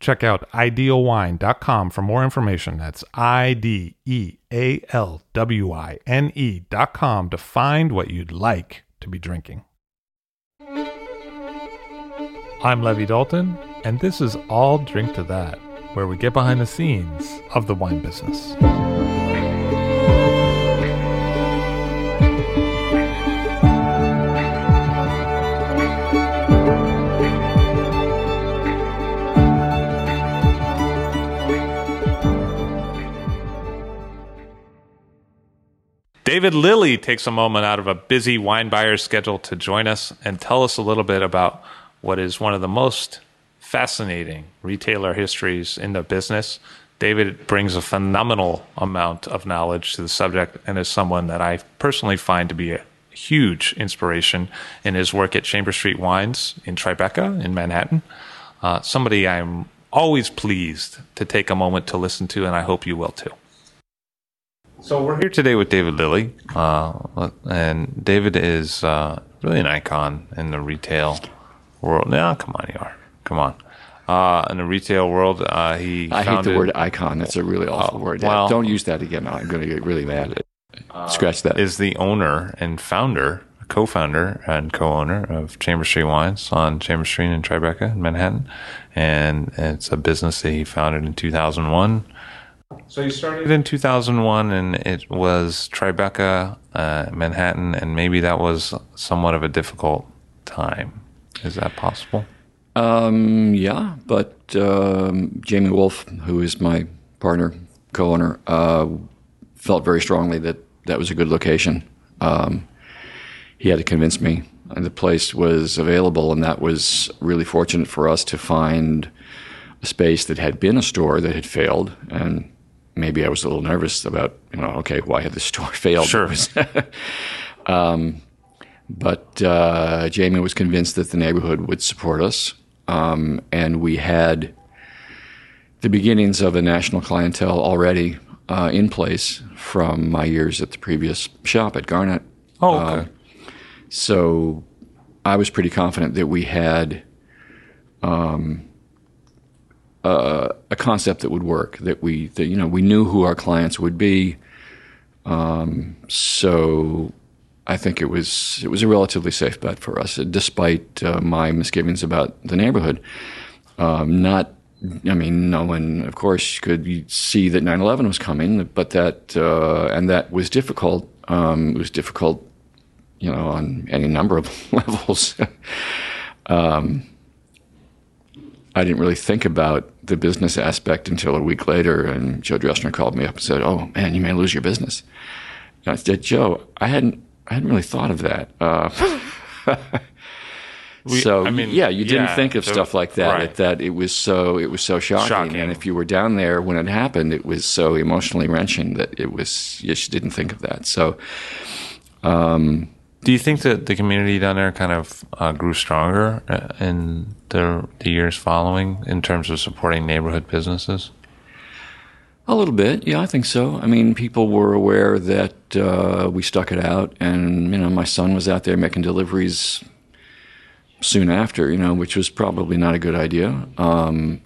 Check out idealwine.com for more information. That's I D E A L W I N E.com to find what you'd like to be drinking. I'm Levi Dalton, and this is I'll Drink to That, where we get behind the scenes of the wine business. David Lillie takes a moment out of a busy wine buyer's schedule to join us and tell us a little bit about what is one of the most fascinating retailer histories in the business. David brings a phenomenal amount of knowledge to the subject and is someone that I personally find to be a huge inspiration in his work at Chamber Street Wines in Tribeca in Manhattan. Uh, somebody I'm always pleased to take a moment to listen to, and I hope you will too. So we're here today with David Lillie, uh, and David is uh, really an icon in the retail world. Now, come on, you are. Come on. Uh, in the retail world, uh, he. I hate the word icon. That's a really awful Oh, word. well- Don't use that again. I'm going to get really mad. Scratch that. is the owner and founder, co-founder and co-owner of Chamber Street Wines on Chamber Street in Tribeca in Manhattan, and it's a business that he founded in 2001. So you started in 2001, and it was Tribeca, uh, Manhattan, and maybe that was somewhat of a difficult time. Is that possible? Um, yeah, but um, Jamie Wolff, who is my partner, co-owner, uh, felt very strongly that that was a good location. Um, he had to convince me, and the place was available, and that was really fortunate for us to find a space that had been a store that had failed, and maybe I was a little nervous about, you know, okay, why had the store failed? Sure. But uh, Jamie was convinced that the neighborhood would support us, um, and we had the beginnings of a national clientele already uh, in place from my years at the previous shop at Garnet. Oh, okay. So I was pretty confident that we had um, uh, a concept that would work. That we, that you know, we knew who our clients would be. Um, so I think it was it was a relatively safe bet for us, despite uh, my misgivings about the neighborhood. Um, not, I mean, no one, of course, could see that 9/11 was coming, but that uh, and that was difficult. Um, it was difficult, you know, on any number of levels. um, I didn't really think about the business aspect until a week later, and Joe Dressner called me up and said, "Oh man, you may lose your business." And I said, "Joe, I hadn't, I hadn't really thought of that." Uh, We- so I mean, yeah, you didn't think of so- stuff like that. right. That it was so it was so shocking. Shocking. and if you were down there when it happened, it was so emotionally wrenching that it was you just didn't think of that. So Do you think that the community down there kind of uh, grew stronger uh, in the, the years following in terms of supporting neighborhood businesses? A little bit, yeah, I think so. I mean, people were aware that uh, we stuck it out, and you know, my son was out there making deliveries soon after, you know, which was probably not a good idea. Um,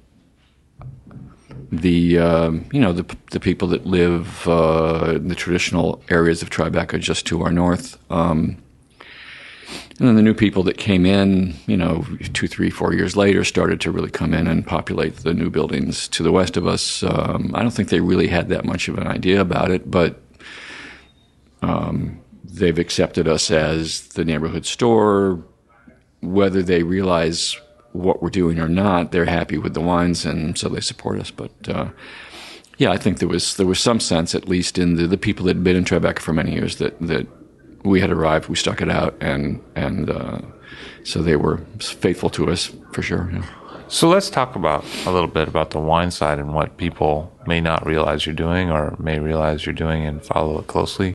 the um, you know the the people that live uh, in the traditional areas of Tribeca, just to our north. Um, and then the new people that came in, you know, two, three, four years later, started to really come in and populate the new buildings to the west of us. Um, I don't think they really had that much of an idea about it, but um, they've accepted us as the neighborhood store. Whether they realize what we're doing or not, they're happy with the wines, and so they support us. But uh, yeah, I think there was there was some sense, at least in the, the people that had been in Tribeca for many years, that that we had arrived, we stuck it out, and and uh, so they were faithful to us for sure. Yeah. So let's talk about a little bit about the wine side and what people may not realize you're doing or may realize you're doing and follow it closely.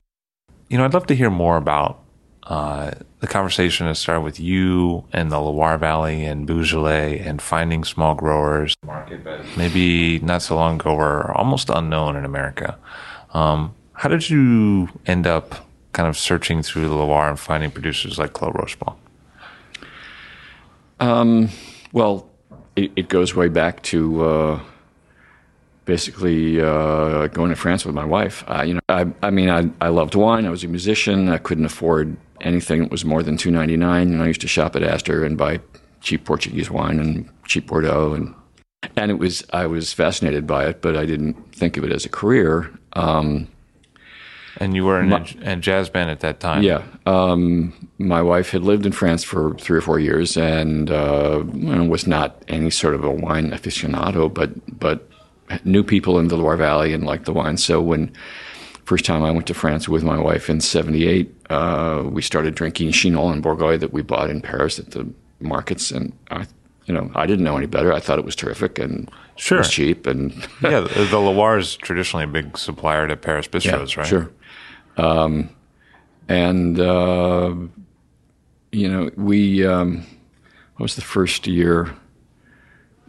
You know, I'd love to hear more about uh, the conversation that started with you and the Loire Valley and Beaujolais and finding small growers. Maybe not so long ago were almost unknown in America. Um, how did you end up kind of searching through the Loire and finding producers like Clos Roche Blanche? Um, well, it, it goes way back to uh, basically uh, going to France with my wife. Uh, you know, I, I mean, I, I loved wine. I was a musician. I couldn't afford anything that was more than two ninety nine. And I used to shop at Astor and buy cheap Portuguese wine and cheap Bordeaux, and and it was I was fascinated by it, but I didn't think of it as a career. Um, and you were in my, a, jazz band at that time. Yeah. Um, my wife had lived in France for three or four years and uh, was not any sort of a wine aficionado, but but knew people in the Loire Valley and liked the wine. So when first time I went to France with my wife in '78, uh, we started drinking Chinon and Bourgogne that we bought in Paris at the markets, and I, you know, I didn't know any better. I thought it was terrific and sure. was cheap and yeah. The, the Loire is traditionally a big supplier to Paris bistros, yeah, right? Sure. Um, and, uh, you know, we, um, what was the first year?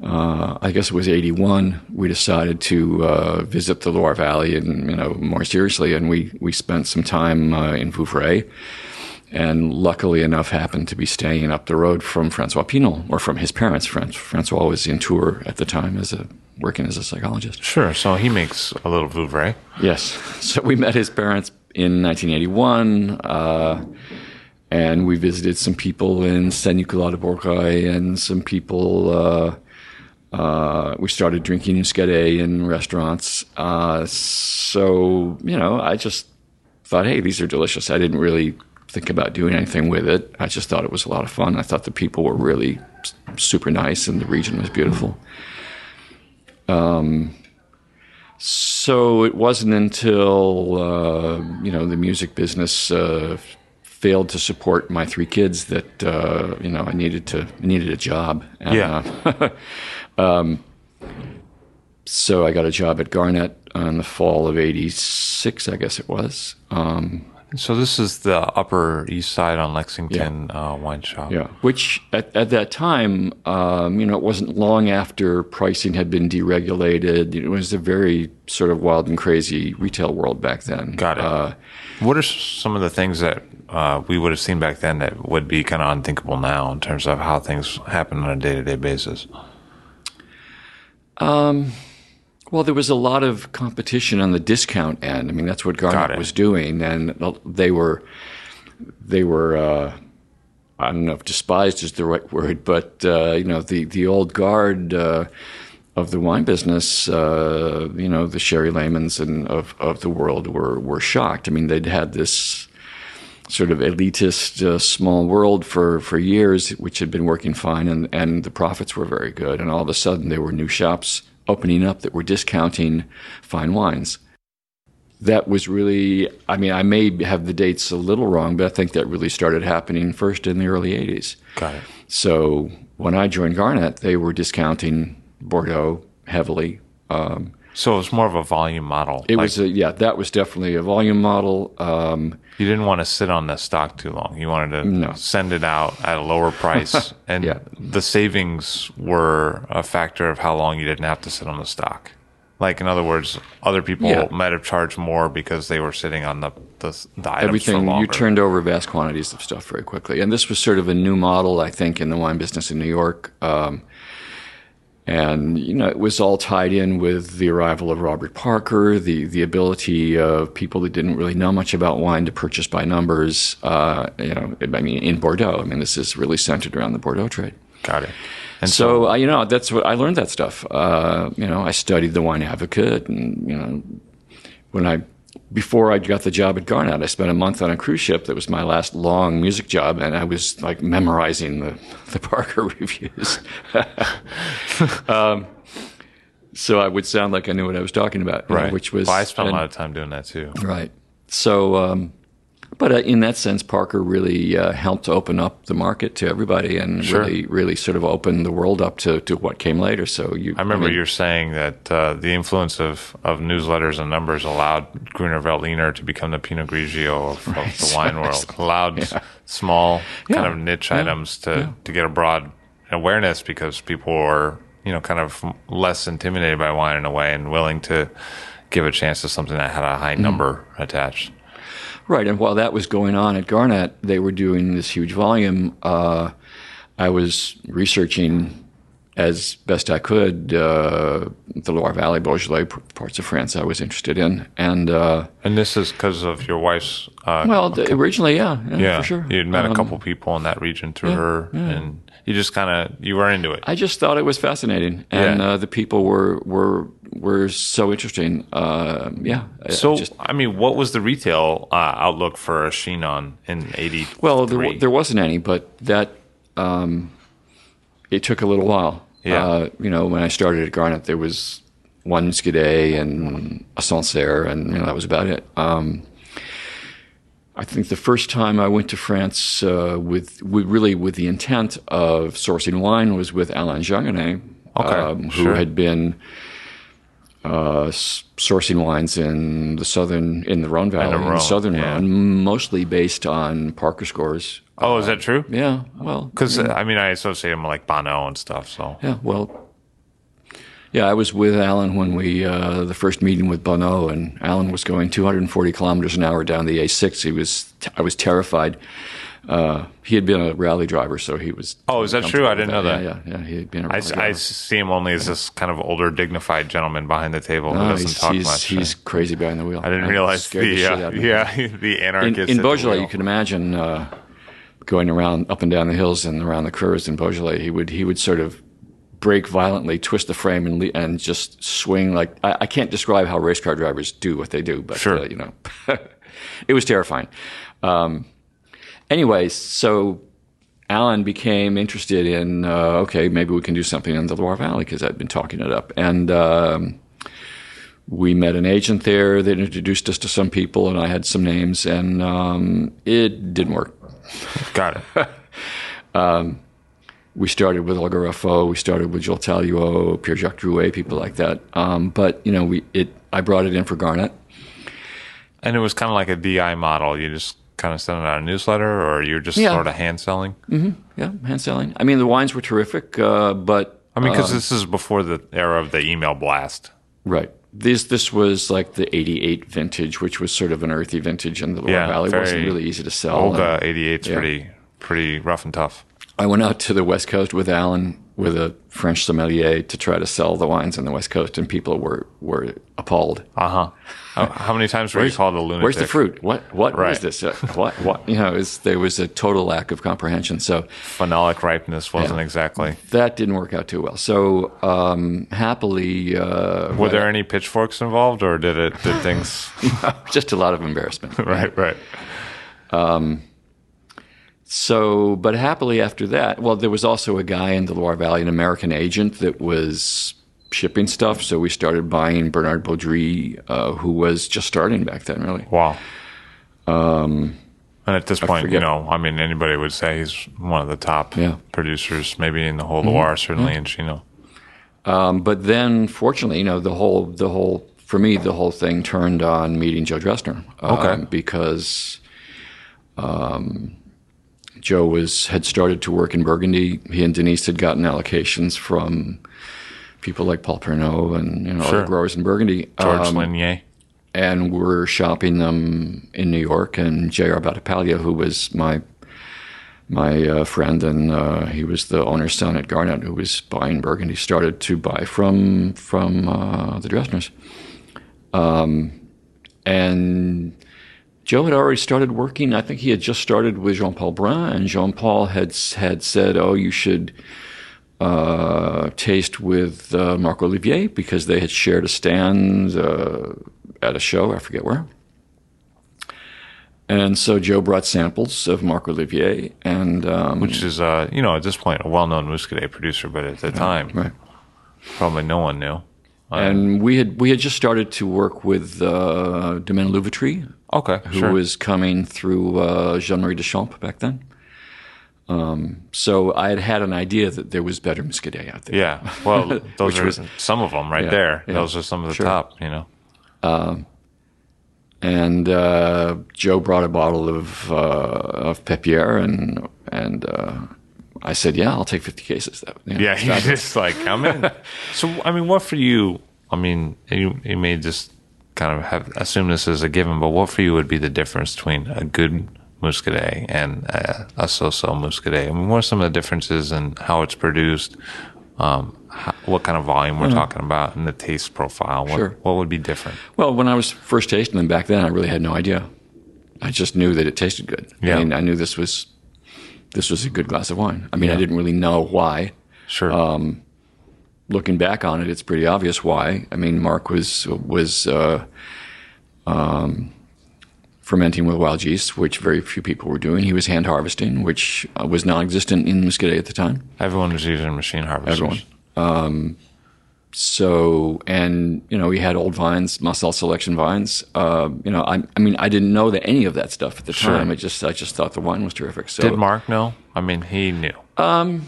Uh, I guess it was 81. We decided to uh, visit the Loire Valley and, you know, more seriously. And we, we spent some time uh, in Vouvray and luckily enough happened to be staying up the road from Francois Pinon or from his parents. Francois was in Tours at the time as a working as a psychologist. Sure. So he makes a little Vouvray. Yes. So we met his parents in 1981. Uh, and we visited some people in de Bourgueil and some people. Uh, uh, we started drinking Muscadet in restaurants. Uh, so you know, I just thought, hey, these are delicious. I didn't really think about doing anything with it. I just thought it was a lot of fun. I thought the people were really super nice and the region was beautiful. Um, so it wasn't until uh, you know the music business uh, failed to support my three kids that uh, you know I needed to I needed a job. And, yeah. Uh, um, so I got a job at Garnet in the fall of '86, I guess it was. Um, so this is the Upper East Side on Lexington yeah. uh, wine shop. Yeah, which at, at that time, um, you know, it wasn't long after pricing had been deregulated. It was a very sort of wild and crazy retail world back then. Got it. Uh, what are some of the things that uh, we would have seen back then that would be kind of unthinkable now in terms of how things happen on a day to day basis? Um well, there was a lot of competition on the discount end. I mean, that's what Garnet was doing, and they were they were uh, I don't know if despised is the right word, but uh, you know the the old guard uh, of the wine business, uh, you know the Sherry Lehmanns and of of the world were were shocked. I mean, they'd had this sort of elitist uh, small world for, for years, which had been working fine, and, and the profits were very good. And all of a sudden, there were new shops opening up that were discounting fine wines. That was really, I mean, I may have the dates a little wrong, but I think that really started happening first in the early 80s. Got it. So when I joined Garnet, they were discounting Bordeaux heavily. Um, so it was more of a volume model. It like, was, a, yeah, that was definitely a volume model. Um, you didn't want to sit on the stock too long. You wanted to no. send it out at a lower price, and yeah. the savings were a factor of how long you didn't have to sit on the stock. Like in other words, other people yeah. might have charged more because they were sitting on the the, the Everything you turned over vast quantities of stuff very quickly, and this was sort of a new model, I think, in the wine business in New York. Um, and, you know, it was all tied in with the arrival of Robert Parker, the, the ability of people that didn't really know much about wine to purchase by numbers, uh, you know, I mean, in Bordeaux. I mean, this is really centered around the Bordeaux trade. Got it. And so, so uh, you know, that's what I learned that stuff. Uh, you know, I studied the Wine Advocate, and you know, when I before I got the job at Garnet, I spent a month on a cruise ship. That was my last long music job, and I was like memorizing the, the Parker reviews. um, so I would sound like I knew what I was talking about, you know, Right. which was Well, I spent and- a lot of time doing that too. Right. So, um, but uh, in that sense, Parker really uh, helped open up the market to everybody and Sure. really, really sort of opened the world up to, to what came later. So you, I remember mean, you're saying that uh, the influence of, of newsletters and numbers allowed Gruner Veltliner to become the Pinot Grigio of, of the wine world. Allowed s- small kind Yeah. of niche Yeah. items to, Yeah. to get a broad awareness because people were you know kind of less intimidated by wine in a way and willing to give a chance to something that had a Mm. high number attached. Right, and while that was going on at Garnet, they were doing this huge volume. Uh, I was researching as best I could uh, the Loire Valley, Beaujolais, parts of France I was interested in, and uh, And this is because of your wife's. Uh, well, originally, yeah, yeah, yeah, for sure. You'd met a Um, couple people in that region through her, and you just kind of you were into it. I just thought it was fascinating, and Yeah. uh, the people were were were so interesting. Uh, yeah, So, I just, I mean, what was the retail uh, outlook for a Chinon in '80? well, there, there wasn't any, but that um, it took a little while. Yeah. Uh, you know, when I started at Garnet, there was one Muscadet and a Sancerre, and you know that was about it. Um, I think the first time I went to France uh, with, with really with the intent of sourcing wine was with Alain Junguenet, Okay, um, who sure. had been uh, sourcing wines in the southern in the Rhone Valley, in Rhone, the southern yeah. Rhone, mostly based on Parker scores. oh, is that true? Yeah, well, Because I mean, I associate them with like Bonneau and stuff. So yeah, well, yeah, I was with Alan when we uh, the first meeting with Bonneau, and Alan was going 240 kilometers an hour down the A6. He was, I was terrified. Uh, he had been a rally driver, so he was. Oh, is that true? I didn't know that. Yeah, yeah, yeah. He had been a I, rally I driver. I see him only as this kind of older, dignified gentleman behind the table who No, doesn't he's, talk he's, much. he's crazy behind the wheel. I didn't realize Scared the, shit uh, yeah the in, anarchist in the Beaujolais, you can imagine uh, going around up and down the hills and around the curves in Beaujolais. He would he would sort of brake violently, twist the frame, and le- and just swing like I, I can't describe how race car drivers do what they do, but Sure. uh, you know, it was terrifying. Um, anyways, so. Alan became interested in uh, okay, maybe we can do something in the Loire Valley because I'd been talking it up, and um, we met an agent there that introduced us to some people, and I had some names, and um, it didn't work. Got it. We started with Olga Raffault, we started with Joel Taluau, Pierre Jacques Druet, people like that. Um, but you know, we it I brought it in for Garnet. And it was kind of like a DI model. You just kind of sent it out a newsletter, or you're just Yeah. sort of hand selling. Yeah, hand selling. I mean, the wines were terrific, uh, but I mean, because this is before the era of the email blast. right. This this was like the '88 vintage, which was sort of an earthy vintage in the Loire Yeah, Valley. It wasn't really easy to sell. Olga 88's yeah. pretty pretty rough and tough. I went out to the West Coast with Alan with a French sommelier to try to sell the wines on the West Coast, and people were were appalled. Uh huh. how, how many times were you called a lunatic? Where's the fruit? What what Right. is this? Uh, what what? You know, is there was a total lack of comprehension. So Phenolic ripeness wasn't exactly. that didn't work out too well. So um, happily, uh, Were there any pitchforks involved, or did it did things? just a lot of embarrassment. right, right. So, but happily after that, well, there was also a guy in the Loire Valley, an American agent that was shipping stuff. So we started buying Bernard Baudry, uh, who was just starting back then, really. Wow. Um, and at this point, you know, I mean, anybody would say he's one of the top Yeah. Mm-hmm. producers, maybe in the whole Loire, certainly in Chinon. Um, but then, fortunately, you know, the whole, the whole, for me, the whole thing turned on meeting Joe Dressner. um, Okay. Because um, Joe was had started to work in Burgundy. He and Denise had gotten allocations from people like Paul Pernot and you know Sure. other growers in Burgundy. George Um, Lignier. and we're shopping them in New York. And J.R. Battipaglia, who was my my uh, friend, and uh, he was the owner's son at Garnet, who was buying Burgundy, started to buy from from uh, the Dressners. Um, and Joe had already started working. I think he had just started with Jean Paul Brun, and Jean Paul had had said, "Oh, you should." Uh, taste with uh, Marc Ollivier because they had shared a stand uh, at a show. I forget where. And so Joe brought samples of Marc Ollivier, and um, which is, uh, you know, at this point, a well-known Muscadet producer, but at the time, right. probably no one knew. and we had we had just started to work with uh, Domaine Louvetrie, Okay, who sure. was coming through uh, Jean Marie Deschamps back then. Um, so I had had an idea that there was better Muscadet out there. yeah, well, those are was- some of them right Yeah, there. yeah, those are some of the sure. top, you know. and uh, Joe brought a bottle of uh, of Pépière, and and uh, I said, "Yeah, I'll take fifty cases." That, you know, Yeah, he's just like I'm in. so I mean, what for you? I mean, you you may just kind of have assume this as a given, but what for you would be the difference between a good Muscadet and a, a so-so Muscadet? I mean, what are some of the differences in how it's produced? Um, how, what kind of volume we're talking about, and the taste profile? What, Hmm. Sure. what would be different? Well, when I was first tasting them back then, I really had no idea. I just knew that it tasted good. Yeah. I mean, I knew this was this was a good glass of wine. I mean, I didn't really know why. Sure. Um, Looking back on it, it's pretty obvious why. I mean, Mark was was uh, um, fermenting with wild yeast, which very few people were doing. He was hand harvesting, which uh, was non-existent in Muscadet at the time. Everyone was using machine harvesters. Everyone. Um, so, and you know, we had old vines, massal selection vines. Uh, you know, I, I mean, I didn't know that any of that stuff at the Sure. time. I just, I just thought the wine was terrific. So, Did Mark know? I mean, he knew.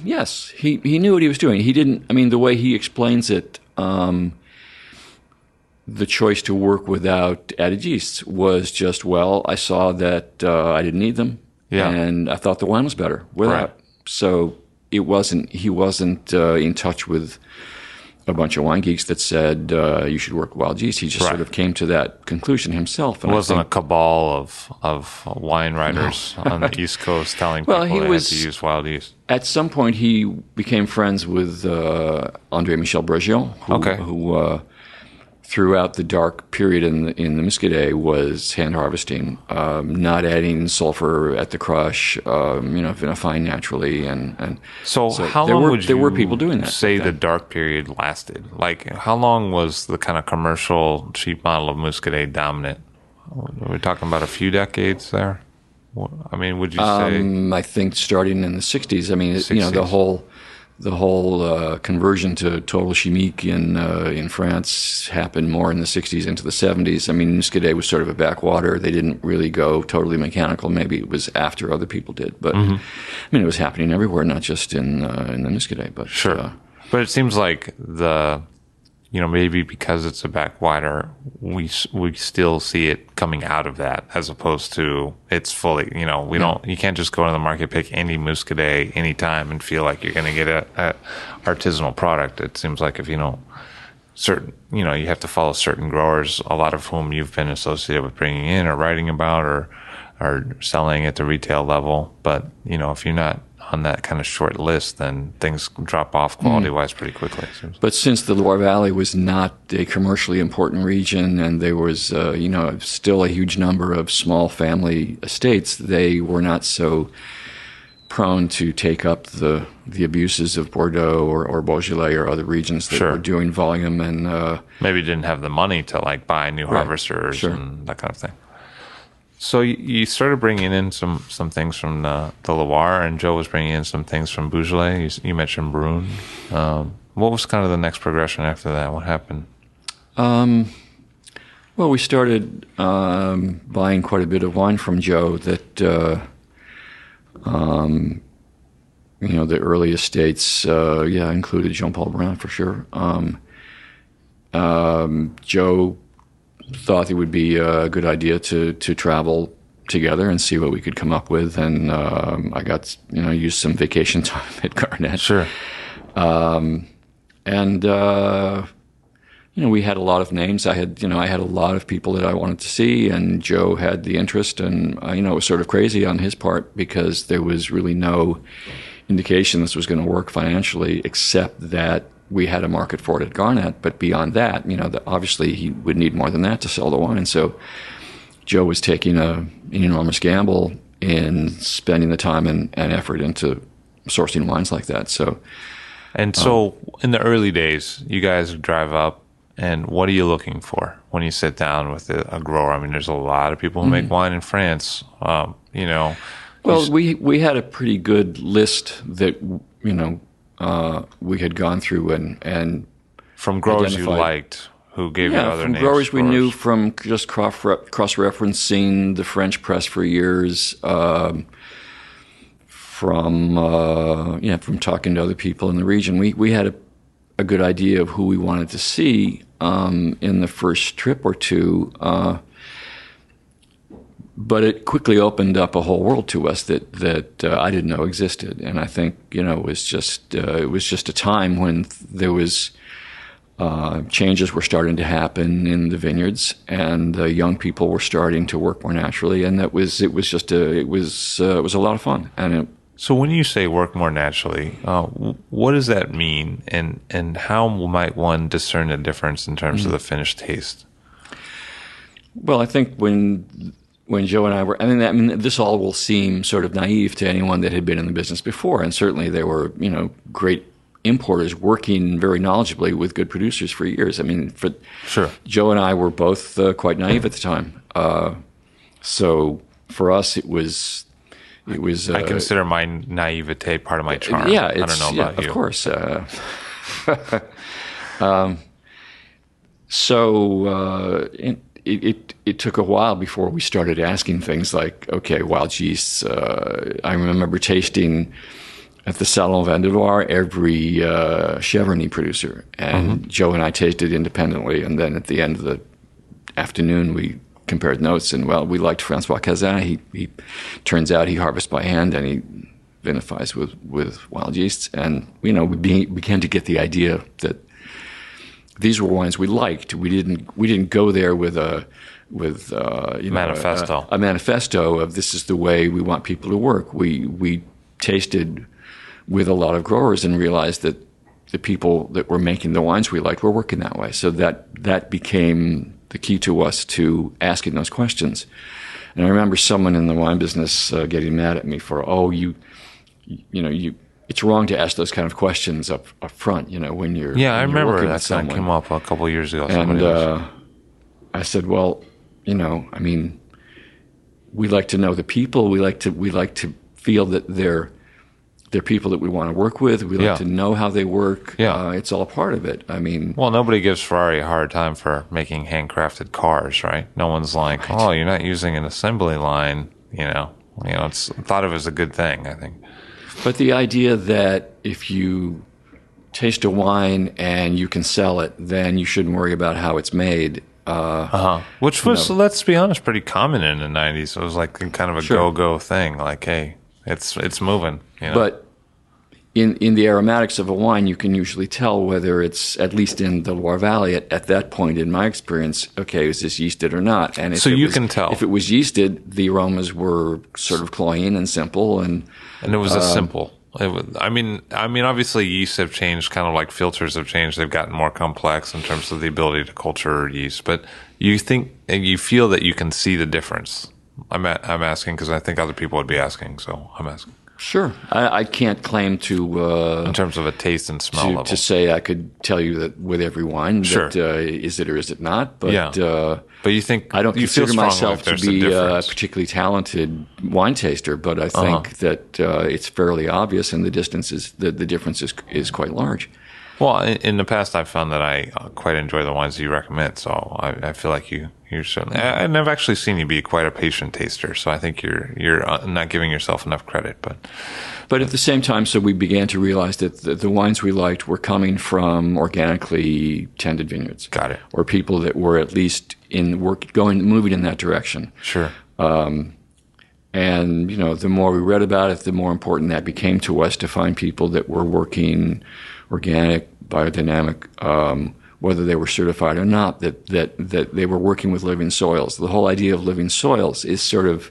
yes, he he knew what he was doing. He didn't. I mean, the way he explains it, um, the choice to work without added yeasts was just well. I saw that uh, I didn't need them, Yeah. and I thought the wine was better without. Right. So it wasn't. He wasn't uh, in touch with a bunch of wine geeks that said uh, you should work wild yeast. He just Right. sort of came to that conclusion himself. And It wasn't think- a cabal of of wine writers on the East Coast telling Well, people he they was- had to use wild yeast. at some point he became friends with uh, Andre Michel Bregeon, who, Okay. who uh, throughout the dark period in the, in the Muscadet was hand harvesting, um, not adding sulfur at the crush, um, you know, vinifying naturally, and and So, how there long were, would there were people doing that? say the dark period lasted? Like, how long was the kind of commercial cheap model of Muscadet dominant? We're we talking about a few decades there? I mean, would you say? Um, I think starting in the '60s. I mean, it- you know, the whole the whole uh, conversion to total chimique in uh, in France happened more in the '60s into the '70s. I mean, Muscadet was sort of a backwater. They didn't really go totally mechanical. Maybe it was after other people did, but Mm-hmm. I mean, it was happening everywhere, not just in uh, in the Muscadet. But Sure. uh, but it seems like the, you know, maybe because it's a backwater, we we still see it coming out of that as opposed to it's fully, you know, we don't, you can't just go to the market, pick any Muscadet anytime and feel like you're going to get a, a artisanal product. It seems like if you don't, certain, you know, you have to follow certain growers, a lot of whom you've been associated with bringing in or writing about or, or selling at the retail level. But, you know, if you're not on that kind of short list, then things drop off quality wise pretty quickly. But since the Loire Valley was not a commercially important region, and there was, uh, you know, still a huge number of small family estates, they were not so prone to take up the the abuses of Bordeaux or, or Beaujolais or other regions that Sure. were doing volume and uh, Maybe didn't have the money to like buy new harvesters Sure. and that kind of thing. So you, started bringing in some, some things from the, the Loire, and Joe was bringing in some things from Beaujolais. You, you mentioned Brun. Um, what was kind of the next progression after that? What happened? Well, we started um, buying quite a bit of wine from Joe. That uh, um, you know, the early estates, uh, yeah, included Jean Paul Brun for sure. Um, um, Joe thought it would be a good idea to to travel together and see what we could come up with, and um, I got you know used some vacation time at Garnet Sure. and uh, you know we had a lot of names. I had you know I had a lot of people that I wanted to see, and Joe had the interest, and uh, you know it was sort of crazy on his part because there was really no indication this was going to work financially, except that we had a market for it at Garnet, But beyond that, you know, the, obviously he would need more than that to sell the wine. So Joe was taking a, an enormous gamble in spending the time and, and effort into sourcing wines like that. So And so in the early days, you guys drive up and what are you looking for when you sit down with a, a grower? I mean, there's a lot of people who make wine in France. Um, you know, Well, we we had a pretty good list that you know uh, we had gone through and and from growers you liked who gave you yeah, other from names. growers we knew from just cross cross referencing the French press for years. Um, from uh, yeah, from talking to other people in the region, we we had a, a good idea of who we wanted to see um, in the first trip or two. Uh, but it quickly opened up a whole world to us that that uh, I didn't know existed, and I think you know it was just uh, it was just a time when there was uh, changes were starting to happen in the vineyards, and uh, young people were starting to work more naturally, and that was it was just a it was uh, it was a lot of fun, and it, So when you say work more naturally, uh, what does that mean, and and how might one discern the difference in terms Mm. of the finished taste? Well, I think when when Joe and I were, I mean, I mean, this all will seem sort of naive to anyone that had been in the business before, and certainly there were, you know, great importers working very knowledgeably with good producers for years. I mean, for Sure. Joe and I were both uh, quite naive at the time, uh, so for us it was it was. Uh, I consider my naivete part of my charm. yeah, I it's, don't know yeah, you. Of course. Uh, um, so uh, it, it it took a while before we started asking things like, okay, wild yeasts. Uh, I remember tasting at the Salon Vins de Loire every uh, Cheverny producer, and Joe and I tasted independently, and then at the end of the afternoon we compared notes, and well, we liked Francois Cazin. He, he turns out he harvests by hand, and he vinifies with, with wild yeasts, and you know we be, began to get the idea that these were wines we liked. We didn't we didn't go there with a with uh, you know, Manifesto. a, a manifesto of this is the way we want people to work. We we tasted with a lot of growers and realized that the people that were making the wines we liked were working that way. So that that became the key to us to asking those questions. And I remember someone in the wine business uh, getting mad at me for, oh, you, you know, you. It's wrong to ask those kind of questions up up front. You know, when you're Yeah, I when you're remember that, with someone. came up a couple of years ago. And uh, I said, well, you know, I mean, we like to know the people. We like to we like to feel that they're they're people that we want to work with. We like Yeah. to know how they work. Yeah. Uh, it's all part of it. I mean, Well, nobody gives Ferrari a hard time for making handcrafted cars, right? No one's like, "Oh, you're not using an assembly line." You know, you know, it's thought of as a good thing. I think. But the idea that if you taste a wine and you can sell it, then you shouldn't worry about how it's made. Uh, Uh-huh. Which was, let's be honest, pretty common in the '90s. It was like kind of a Sure. go-go thing. Like, hey, it's it's moving. You know? But in in the aromatics of a wine, you can usually tell whether it's at least in the Loire Valley at, at that point. In my experience, okay, is this yeasted or not? And if So you was- can tell. if it was yeasted, the aromas were sort of cloying and simple, and and it was um, a simple. It I mean, I mean, obviously, yeasts have changed, kind of like filters have changed. They've gotten more complex in terms of the ability to culture yeast. But you think and you feel that you can see the difference. I'm a, I'm asking because I think other people would be asking, so I'm asking sure, I, I can't claim to. Uh, in terms of a taste and smell to, level. to say I could tell you that with every wine Sure. that uh, is it or is it not, but Yeah. uh, but you think I don't you consider myself to be a particularly talented wine taster, but I Uh-huh. think that uh, it's fairly obvious, and the distance is the, the difference is is quite large. Well, in, in the past, I've found that I uh, quite enjoy the wines you recommend. So I, I feel like you you're certainly. I- And I've actually seen you be quite a patient taster. So I think you're you're uh, not giving yourself enough credit. But But at the same time, so we began to realize that the, the wines we liked were coming from organically tended vineyards. Got it. Or people that were at least in work going moving in that direction. sure, Um, And you know, the more we read about it, the more important that became to us to find people that were working organic, biodynamic, um, whether they were certified or not. That that that they were working with living soils. The whole idea of living soils is sort of,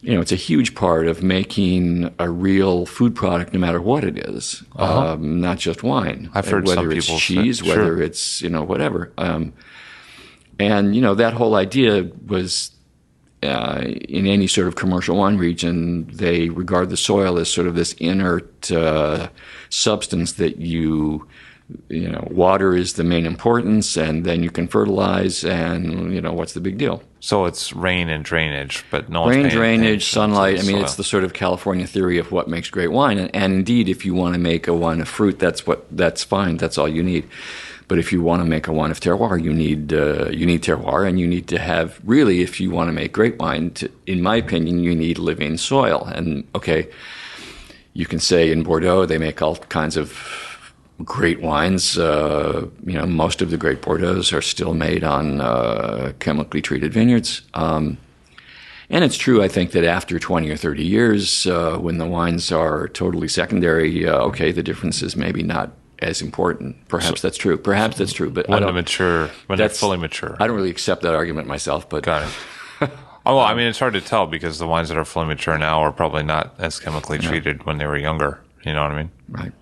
you know, it's a huge part of making a real food product, no matter what it is, um, not just wine. Uh-huh. I've heard whether some it's people say- cheese, sure. whether it's you know whatever. Um, and you know that whole idea was uh, in any sort of commercial wine region, they regard the soil as sort of this inert uh, substance that you you know, water is the main importance, and then you can fertilize, and you know, what's the big deal? So it's rain and drainage, but no Rain, drainage, sunlight. I mean, soil. it's the sort of California theory of what makes great wine. And, and indeed, if you want to make a wine of fruit, that's what that's fine. That's all you need. But if you want to make a wine of terroir, you need uh, you need terroir, and you need to have really, if you want to make great wine, to, in my opinion, you need living soil. And okay, you can say in Bordeaux they make all kinds of great wines. Uh, you know, most of the great Bordeaux's are still made on uh, chemically treated vineyards. Um, and it's true, I think, that after 20 or 30 years, uh, when the wines are totally secondary, uh, okay, the difference is maybe not as important. Perhaps that's true. Perhaps that's true. But I when they're don't, mature, when they're that's- fully mature. I don't really accept that argument myself. But Got it. Oh, well, I mean, it's hard to tell because the wines that are fully mature now are probably not as chemically treated when they were younger. You know what I mean? Right.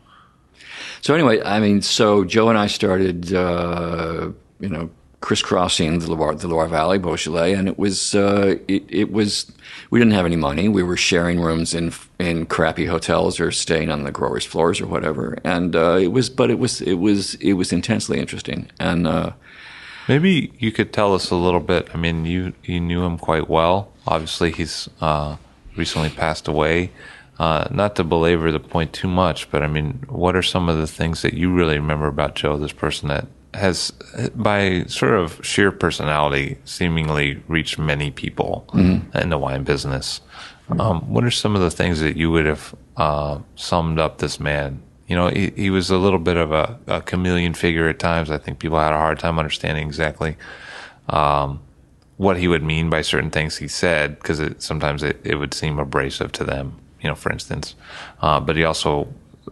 So anyway, I mean, so Joe and I started, uh, you know, crisscrossing the Loire, the Loire Valley, Beaujolais, and it was, uh, it, it was, we didn't have any money. We were sharing rooms in in crappy hotels or staying on the growers' floors or whatever, and uh, it was, but it was, it was, it was intensely interesting, and uh, Maybe you could tell us a little bit. I mean, you you knew him quite well. Obviously, he's uh, recently passed away. Uh, not to belabor the point too much, but I mean, what are some of the things that you really remember about Joe, this person that has, by sort of sheer personality, seemingly reached many people in the wine business? Um, what are some of the things that you would have uh, summed up this man? You know, he, he was a little bit of a, a chameleon figure at times. I think people had a hard time understanding exactly um, what he would mean by certain things he said because it, sometimes it, it would seem abrasive to them, you know, for instance. Uh, but he also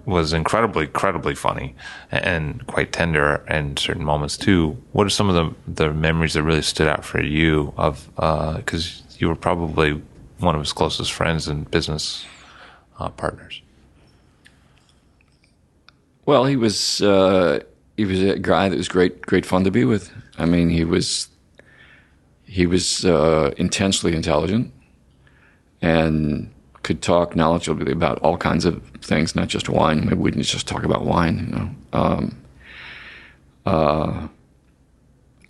was incredibly, incredibly funny and quite tender in certain moments too. What are some of the, the memories that really stood out for you of, because you were probably one of his closest friends and business uh, partners? Well, he was uh, he was a guy that was great great fun to be with. I mean, he was he was uh, intensely intelligent and could talk knowledgeably about all kinds of things, not just wine. We wouldn't just talk about wine, you know. Um, uh,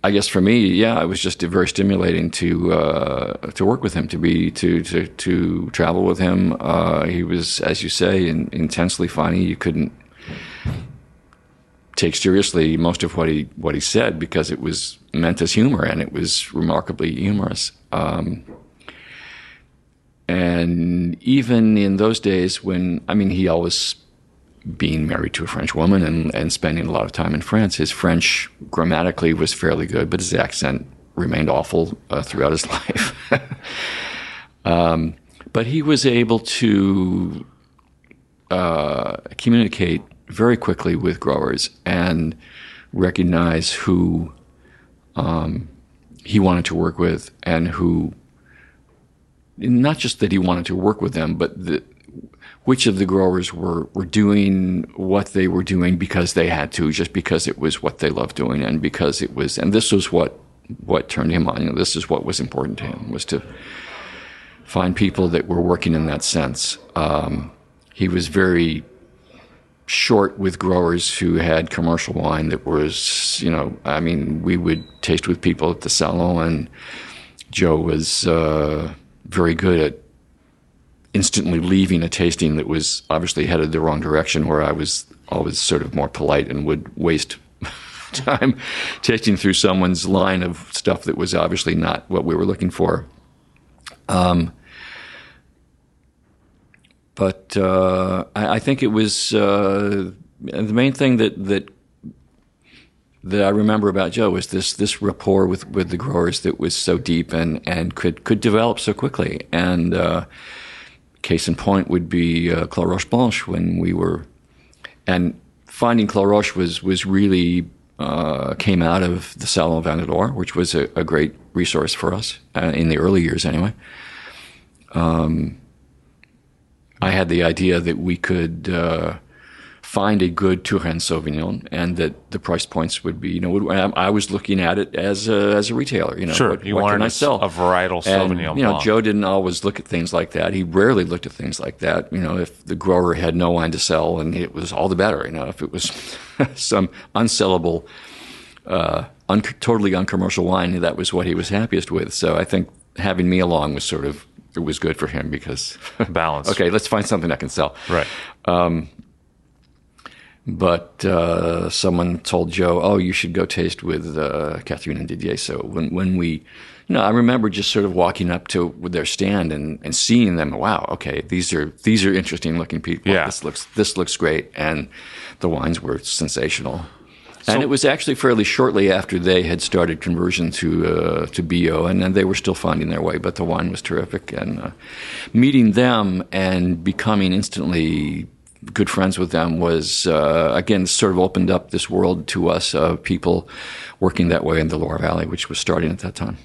I guess for me, yeah, it was just very stimulating to uh, to work with him, to be to to to travel with him. Uh, he was, as you say, in, intensely funny. You couldn't take seriously most of what he what he said because it was meant as humor and it was remarkably humorous. Um, and even in those days when I mean he always being married to a French woman and, and spending a lot of time in France, his French grammatically was fairly good, but his accent remained awful uh, throughout his life. um, but he was able to uh, communicate very quickly with growers and recognize who um, he wanted to work with and who not just that he wanted to work with them, but the, which of the growers were, were doing what they were doing because they had to, just because it was what they loved doing and because it was, and this was what, what turned him on. You know, this is what was important to him was to find people that were working in that sense. Um, he was very short with growers who had commercial wine that was, you know, I mean, we would taste with people at the salon, and Joe was uh, very good at instantly leaving a tasting that was obviously headed the wrong direction, where I was always sort of more polite and would waste time tasting through someone's line of stuff that was obviously not what we were looking for. Um, but uh, I, I, think it was uh, the main thing that that that I remember about Joe was this this rapport with, with the growers that was so deep and, and could could develop so quickly. And uh, case in point would be uh, Clos Roche Blanche when we were and finding Clos Roche was was really uh, came out of the Salon Vin d'Or, which was a, a, great resource for us uh, in the early years, anyway. Um, I had the idea that we could uh, find a good Touraine Sauvignon, and that the price points would be, you know, I was looking at it as a, as a retailer. You know, sure, what, you what wanted can I sell? a varietal Sauvignon and, you know, Blanc. Joe didn't always look at things like that. He rarely looked at things like that. You know, if the grower had no wine to sell, and it was all the better. You know, if it was some unsellable, uh, un- totally uncommercial wine, that was what he was happiest with. So I think having me along was sort of it was good for him because balance. okay, let's find something I can sell. right. But uh, someone told Joe, "Oh, you should go taste with uh, Catherine and Didier." So when when we, you know, I remember just sort of walking up to their stand and, and seeing them. Wow, okay, these are these are interesting looking people. Yeah. This looks this looks great, and the wines were sensational. and it was actually fairly shortly after they had started conversion to uh, to bio, and then they were still finding their way. But the wine was terrific, and uh, meeting them and becoming instantly good friends with them was uh, again sort of opened up this world to us of people working that way in the Loire Valley, which was starting at that time.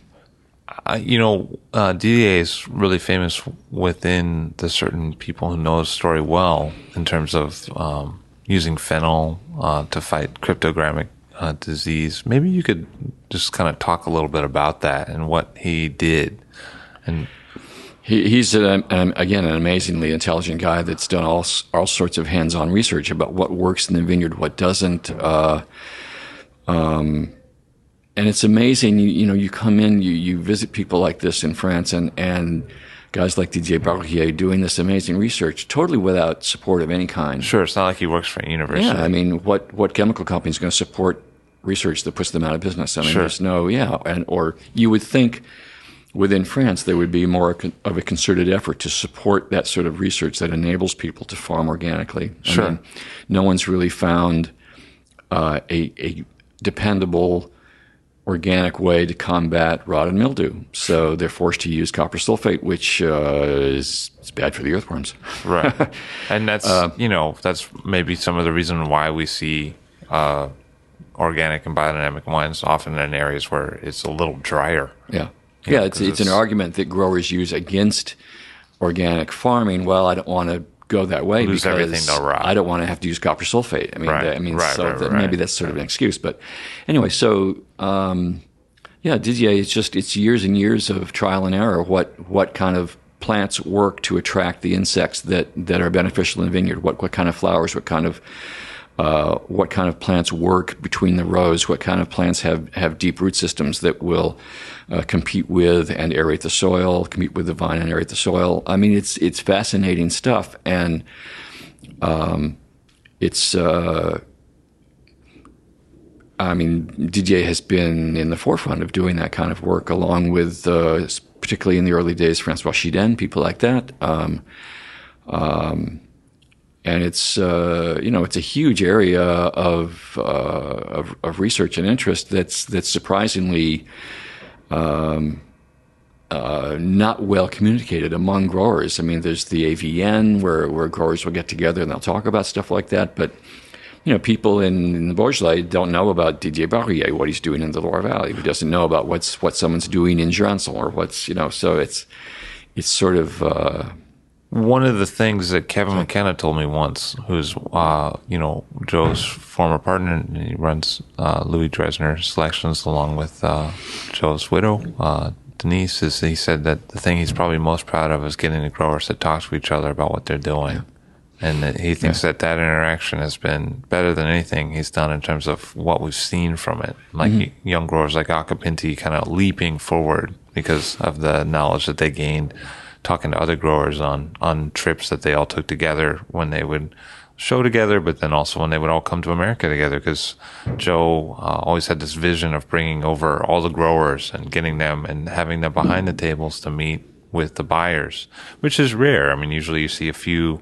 You know, uh, Didier is really famous within the certain people who know his story well in terms of um, using fennel uh, to fight cryptogamic uh, disease. Maybe you could just kind of talk a little bit about that and what he did. And He, he's an, an, again an amazingly intelligent guy that's done all all sorts of hands-on research about what works in the vineyard, what doesn't. Uh, um, and it's amazing. You, you know, you come in, you, you visit people like this in France, and and guys like Didier Barrier doing this amazing research, totally without support of any kind. sure, it's not like he works for a university. Yeah, I mean, what what chemical company is going to support research that puts them out of business? I mean, Sure. there's no, yeah, and or you would think within France there would be more of a concerted effort to support that sort of research that enables people to farm organically. I Sure. mean, no one's really found uh, a, a dependable organic way to combat rot and mildew. So they're forced to use copper sulfate, which uh, is, is bad for the earthworms. right and that's Uh, you know that's maybe some of the reason why we see uh, organic and biodynamic wines often in areas where it's a little drier Yeah. Yeah, it's, 'cause it's, an it's- argument that growers use against organic farming. Well, I don't want to go that way because. I don't want to have to use copper sulfate. I mean, Right, I mean, right, so right, that maybe that's sort of an excuse. But anyway, so um, yeah, Didier, it's just it's years and years of trial and error. What what kind of plants work to attract the insects that that are beneficial in the vineyard? What what kind of flowers? What kind of uh, what kind of plants work between the rows, what kind of plants have, have deep root systems that will uh, compete with and aerate the soil, compete with the vine and aerate the soil. I mean, it's it's fascinating stuff, and um, it's. Uh, I mean, Didier has been in the forefront of doing that kind of work, along with, uh, particularly in the early days, Francois Chidaine, people like that. Um, um, and it's uh, you know it's a huge area of, uh, of of research and interest that's that's surprisingly um, uh, not well communicated among growers. I mean, there's the AVN where where growers will get together and they'll talk about stuff like that, but you know, people in, in the Beaujolais don't know about Didier Barrier, what he's doing in the Loire Valley. Who doesn't know about what's what someone's doing in Jurançon or what's you know. So it's it's sort of. One of the things that Kevin McKenna told me once, who's uh, you know Joe's former partner, and he runs uh, Louis Dressner Selections along with uh, Joe's widow uh, Denise, is he said that the thing he's probably most proud of is getting the growers to talk to each other about what they're doing, and that he thinks that that interaction has been better than anything he's done in terms of what we've seen from it. Like young growers like Occhipinti kind of leaping forward because of the knowledge that they gained talking to other growers on on trips that they all took together when they would show together, but then also when they would all come to America together. Because Joe uh, always had this vision of bringing over all the growers and getting them and having them behind the tables to meet with the buyers, which is rare. I mean, usually you see a few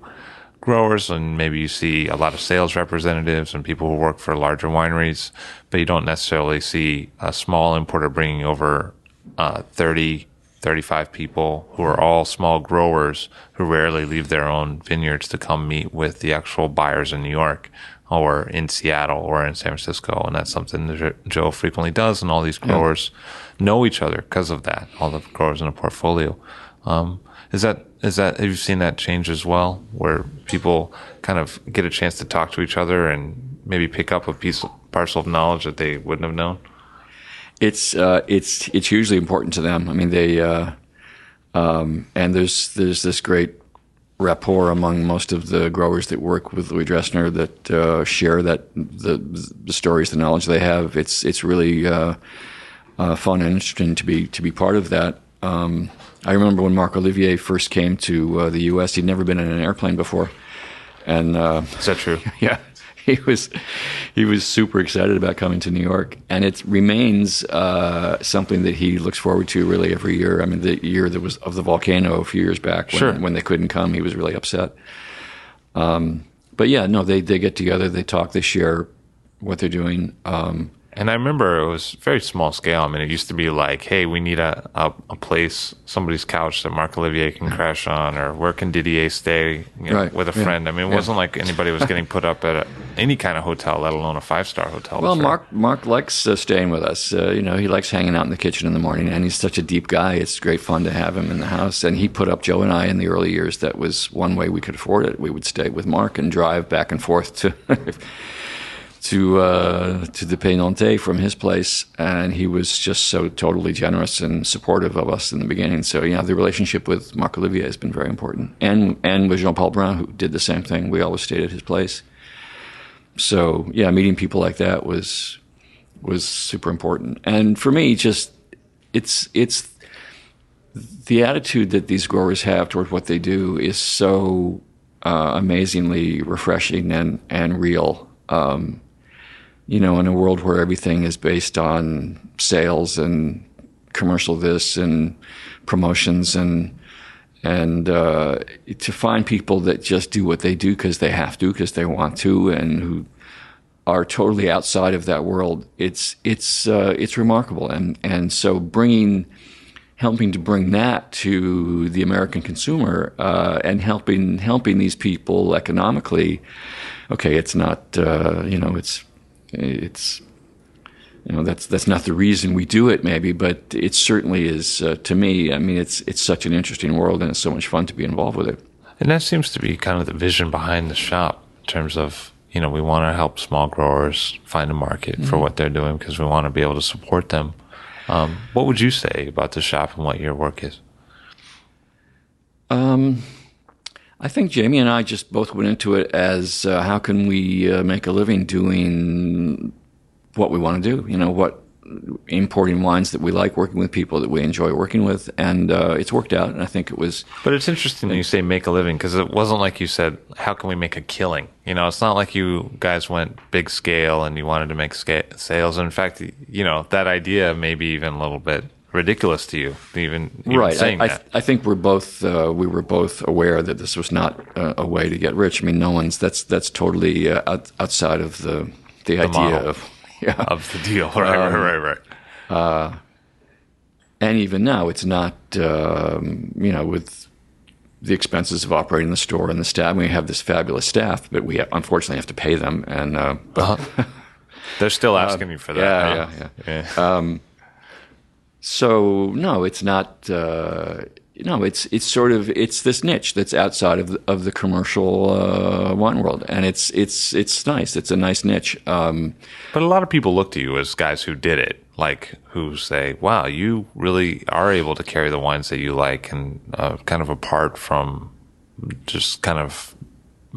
growers and maybe you see a lot of sales representatives and people who work for larger wineries, but you don't necessarily see a small importer bringing over uh, 30, 35 people who are all small growers who rarely leave their own vineyards to come meet with the actual buyers in New York or in Seattle or in San Francisco. And that's something that Joe frequently does. And all these growers know each other because of that, all the growers in the portfolio. Um, is that is that have you seen that change as well, where people kind of get a chance to talk to each other and maybe pick up a piece parcel of knowledge that they wouldn't have known? It's uh, it's it's hugely important to them. I mean, they uh, um, and there's there's this great rapport among most of the growers that work with Louis Dressner that uh, share that the the stories, the knowledge they have. It's it's really uh, uh, fun and interesting to be to be part of that. Um, I remember when Marc Ollivier first came to uh, the U.S. He'd never been in an airplane before, and is that true? yeah, he was he was super excited about coming to New York, and it remains uh, something that he looks forward to really every year. I mean, the year that was of the volcano a few years back, when, Sure. when they couldn't come, he was really upset. Um, but yeah, no, they they get together, they talk, they share what they're doing. Um, And I remember it was very small scale. I mean, it used to be like, hey, we need a, a, a place, somebody's couch that Marc Ollivier can crash on, or where can Didier stay you know, Right, with a yeah, friend. I mean, it yeah. wasn't like anybody was getting put up at a, any kind of hotel, let alone a five star hotel. Well, Marc Marc likes uh, staying with us. Uh, you know, he likes hanging out in the kitchen in the morning, and he's such a deep guy. It's great fun to have him in the house. And he put up Joe and I in the early years. That was one way we could afford it. We would stay with Marc and drive back and forth to to uh, to the Pays from his place, and he was just so totally generous and supportive of us in the beginning. So, yeah, the relationship with Marc Ollivier has been very important, and and with Jean Paul Brun, who did the same thing. We always stayed at his place so yeah, meeting people like that was was super important. And for me, just it's it's the attitude that these growers have toward what they do is so uh, amazingly refreshing and and real. Um, you know, in a world where everything is based on sales and commercial this and promotions and and uh, to find people that just do what they do because they have to, because they want to, and who are totally outside of that world, it's it's uh, it's remarkable. And and so bringing, helping to bring that to the American consumer, uh, and helping helping these people economically. Okay, it's not uh, you know it's it's you know that's that's not the reason we do it maybe but it certainly is uh, to me i mean it's it's such an interesting world and it's so much fun to be involved with it And that seems to be kind of the vision behind the shop in terms of, you know, we want to help small growers find a market for what they're doing because we want to be able to support them. Um, what would you say about the shop and what your work is? I think jamie and i just both went into it as uh, how can we uh, make a living doing what we want to do you know what importing wines that we like working with people that we enjoy working with and uh, it's worked out and i think it was But it's interesting that you say make a living because it wasn't like you said, how can we make a killing? You know, it's not like you guys went big scale and you wanted to make sca- sales. In fact, you know, that idea maybe even a little bit ridiculous to you, even, even right. saying I, I, that. I think we're both uh, we were both aware that this was not uh, a way to get rich. I mean, no one's that's that's totally uh, out, outside of the the, idea of yeah. of the deal. Right, Um, right, right, right. and even now, it's not um, you know with the expenses of operating the store and the staff. We have this fabulous staff, but we unfortunately have to pay them. And uh, but They're still asking you for that. yeah, huh? yeah, yeah. yeah. So no, it's not. Uh, no, it's it's sort of it's this niche that's outside of the, of the commercial uh, wine world, and it's it's it's nice. It's a nice niche. Um, But a lot of people look to you as guys who did it, like who say, "Wow, you really are able to carry the wines that you like," and uh, kind of apart from just kind of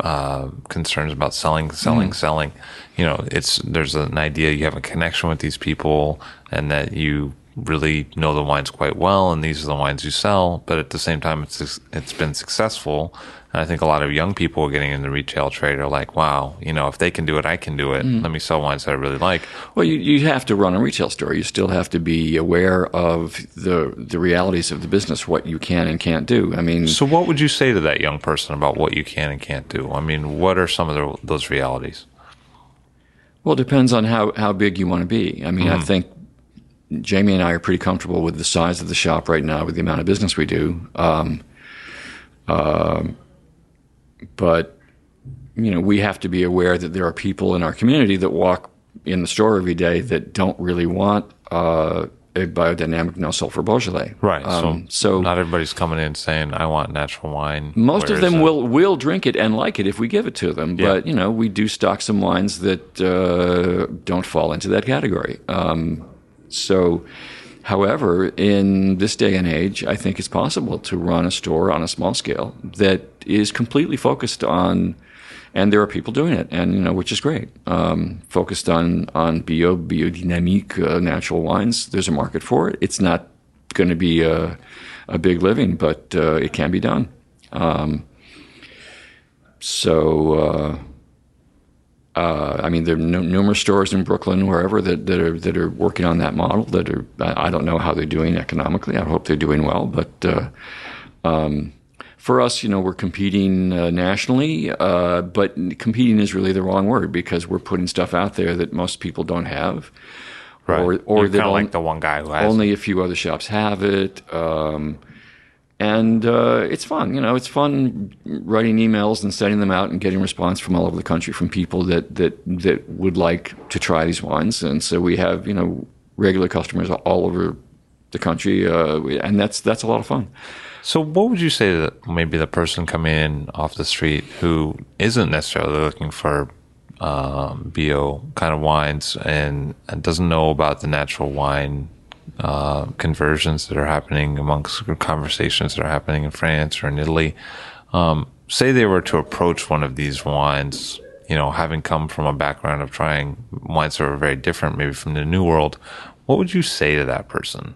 uh, concerns about selling, selling, selling. You know, it's there's an idea you have a connection with these people, and that you really know the wines quite well, and these are the wines you sell. But at the same time, it's it's been successful. And I think a lot of young people getting in the retail trade are like, wow, you know, if they can do it, I can do it. Mm. Let me sell wines that I really like. well, you, you have to run a retail store. You still have to be aware of the the realities of the business, what you can and can't do. I mean, So, what would you say to that young person about what you can and can't do? I mean, what are some of the, those realities? Well, it depends on how, how big you want to be. I mean, I mm-hmm. think Jamie and I are pretty comfortable with the size of the shop right now, with the amount of business we do. Um, um, but you know, we have to be aware that there are people in our community that walk in the store every day that don't really want uh, a biodynamic no sulfur Beaujolais. Right. Um, so, so not everybody's coming in saying, I want natural wine. most of them uh, will will drink it and like it if we give it to them. Yeah. But you know, we do stock some wines that uh, don't fall into that category. Um, so, however, in this day and age, I think it's possible to run a store on a small scale that is completely focused on. And there are people doing it, and you know, which is great. Um, focused on on bio, biodynamic, uh, natural wines. There's a market for it. It's not going to be a, a big living, but uh, it can be done. Um, so, uh, uh, I mean, there are nu- numerous stores in Brooklyn, wherever that, that are that are working on that model. That are I don't know how they're doing economically. I hope they're doing well, but. Uh, um, for us, you know, we're competing uh, nationally, uh, but competing is really the wrong word because we're putting stuff out there that most people don't have, Right. or or that kind of on- like the one guy who has only a few other shops have it. Um, and uh, it's fun, you know. It's fun writing emails and sending them out and getting response from all over the country from people that that that would like to try these wines. And so we have, you know, regular customers all over the country, uh, and that's that's a lot of fun. So, what would you say to maybe the person coming in off the street who isn't necessarily looking for um, bio kind of wines and, and doesn't know about the natural wine uh, conversions that are happening amongst conversations that are happening in France or in Italy? Um, say they were to approach one of these wines, you know, having come from a background of trying wines that are very different, maybe from the New World. What would you say to that person?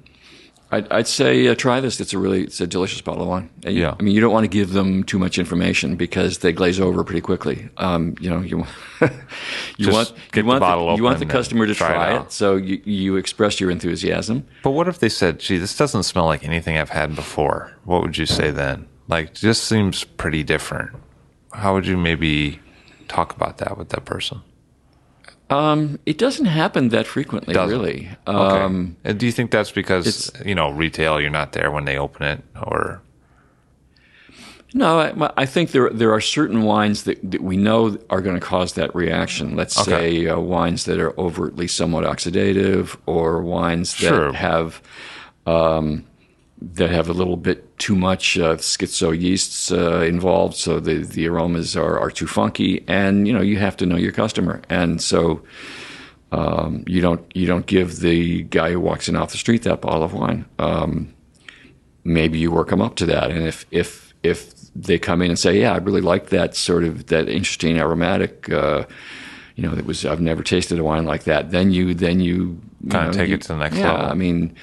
I'd, I'd say uh, try this. It's a really it's a delicious bottle of wine. Uh, you- Yeah. I mean, you don't want to give them too much information because they glaze over pretty quickly. Um, you know, you you Just want you the want bottle you want the customer to try it it, so you you express your enthusiasm. But what if they said, gee, this doesn't smell like anything I've had before? What would you say then? Like, just seems pretty different. How would you maybe talk about that with that person? Um, it doesn't happen that frequently, Doesn't. really. Okay. Um, And do you think that's because, you know, retail, you're not there when they open it? Or, No, I, I think there there are certain wines that, that we know are going to cause that reaction. Let's Okay. say uh, wines that are overtly somewhat oxidative, or wines that Sure. have um, that have a little bit too much uh, schizo yeasts uh, involved, so the the aromas are, are too funky. And you know you have to know your customer, and so um, you don't you don't give the guy who walks in off the street that bottle of wine. Um, maybe you work them up to that. And if if if they come in and say, "Yeah, I really like that sort of that interesting aromatic," uh, you know, that was I've never tasted a wine like that. Then you then you, you Kinda take you- it to the next yeah, level. I mean.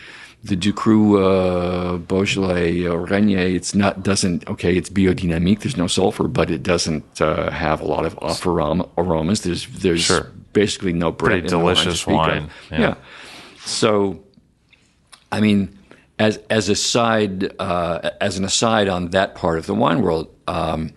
The Ducroux uh, Beaujolais uh, Régnié, it's not doesn't okay. It's biodynamique. There's no sulfur, but it doesn't uh, have a lot of off aroma, aromas. There's there's Sure. basically no Brett. Pretty Brett in the wine to delicious wine, yeah. yeah. So, I mean, as as a side, uh, as an aside on that part of the wine world, um,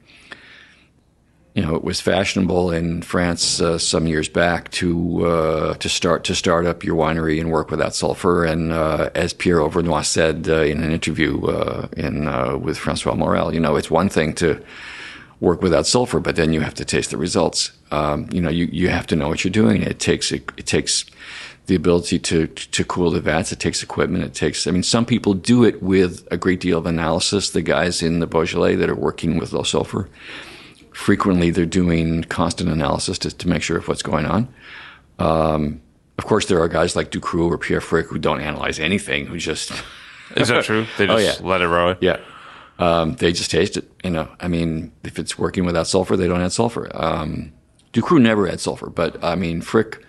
you know, it was fashionable in France uh, some years back to uh, to start to start up your winery and work without sulfur. And uh, as Pierre Overnoy said uh, in an interview uh, in uh, with Francois Morel, you know, it's one thing to work without sulfur, but then you have to taste the results. Um, you know, you, you have to know what you're doing. It takes it, it takes the ability to to cool the vats. It takes equipment. It takes. I mean, some people do it with a great deal of analysis. The guys in the Beaujolais that are working with low sulfur, frequently they're doing constant analysis to, to make sure of what's going on. Um, of course, there are guys like Ducroux or Pierre Frick who don't analyze anything, who just is that true? They Oh, just yeah. let it roll? yeah. Um, they just taste it. You know, I mean, if it's working without sulfur, they don't add sulfur. Um, Ducroux never adds sulfur, but I mean, Frick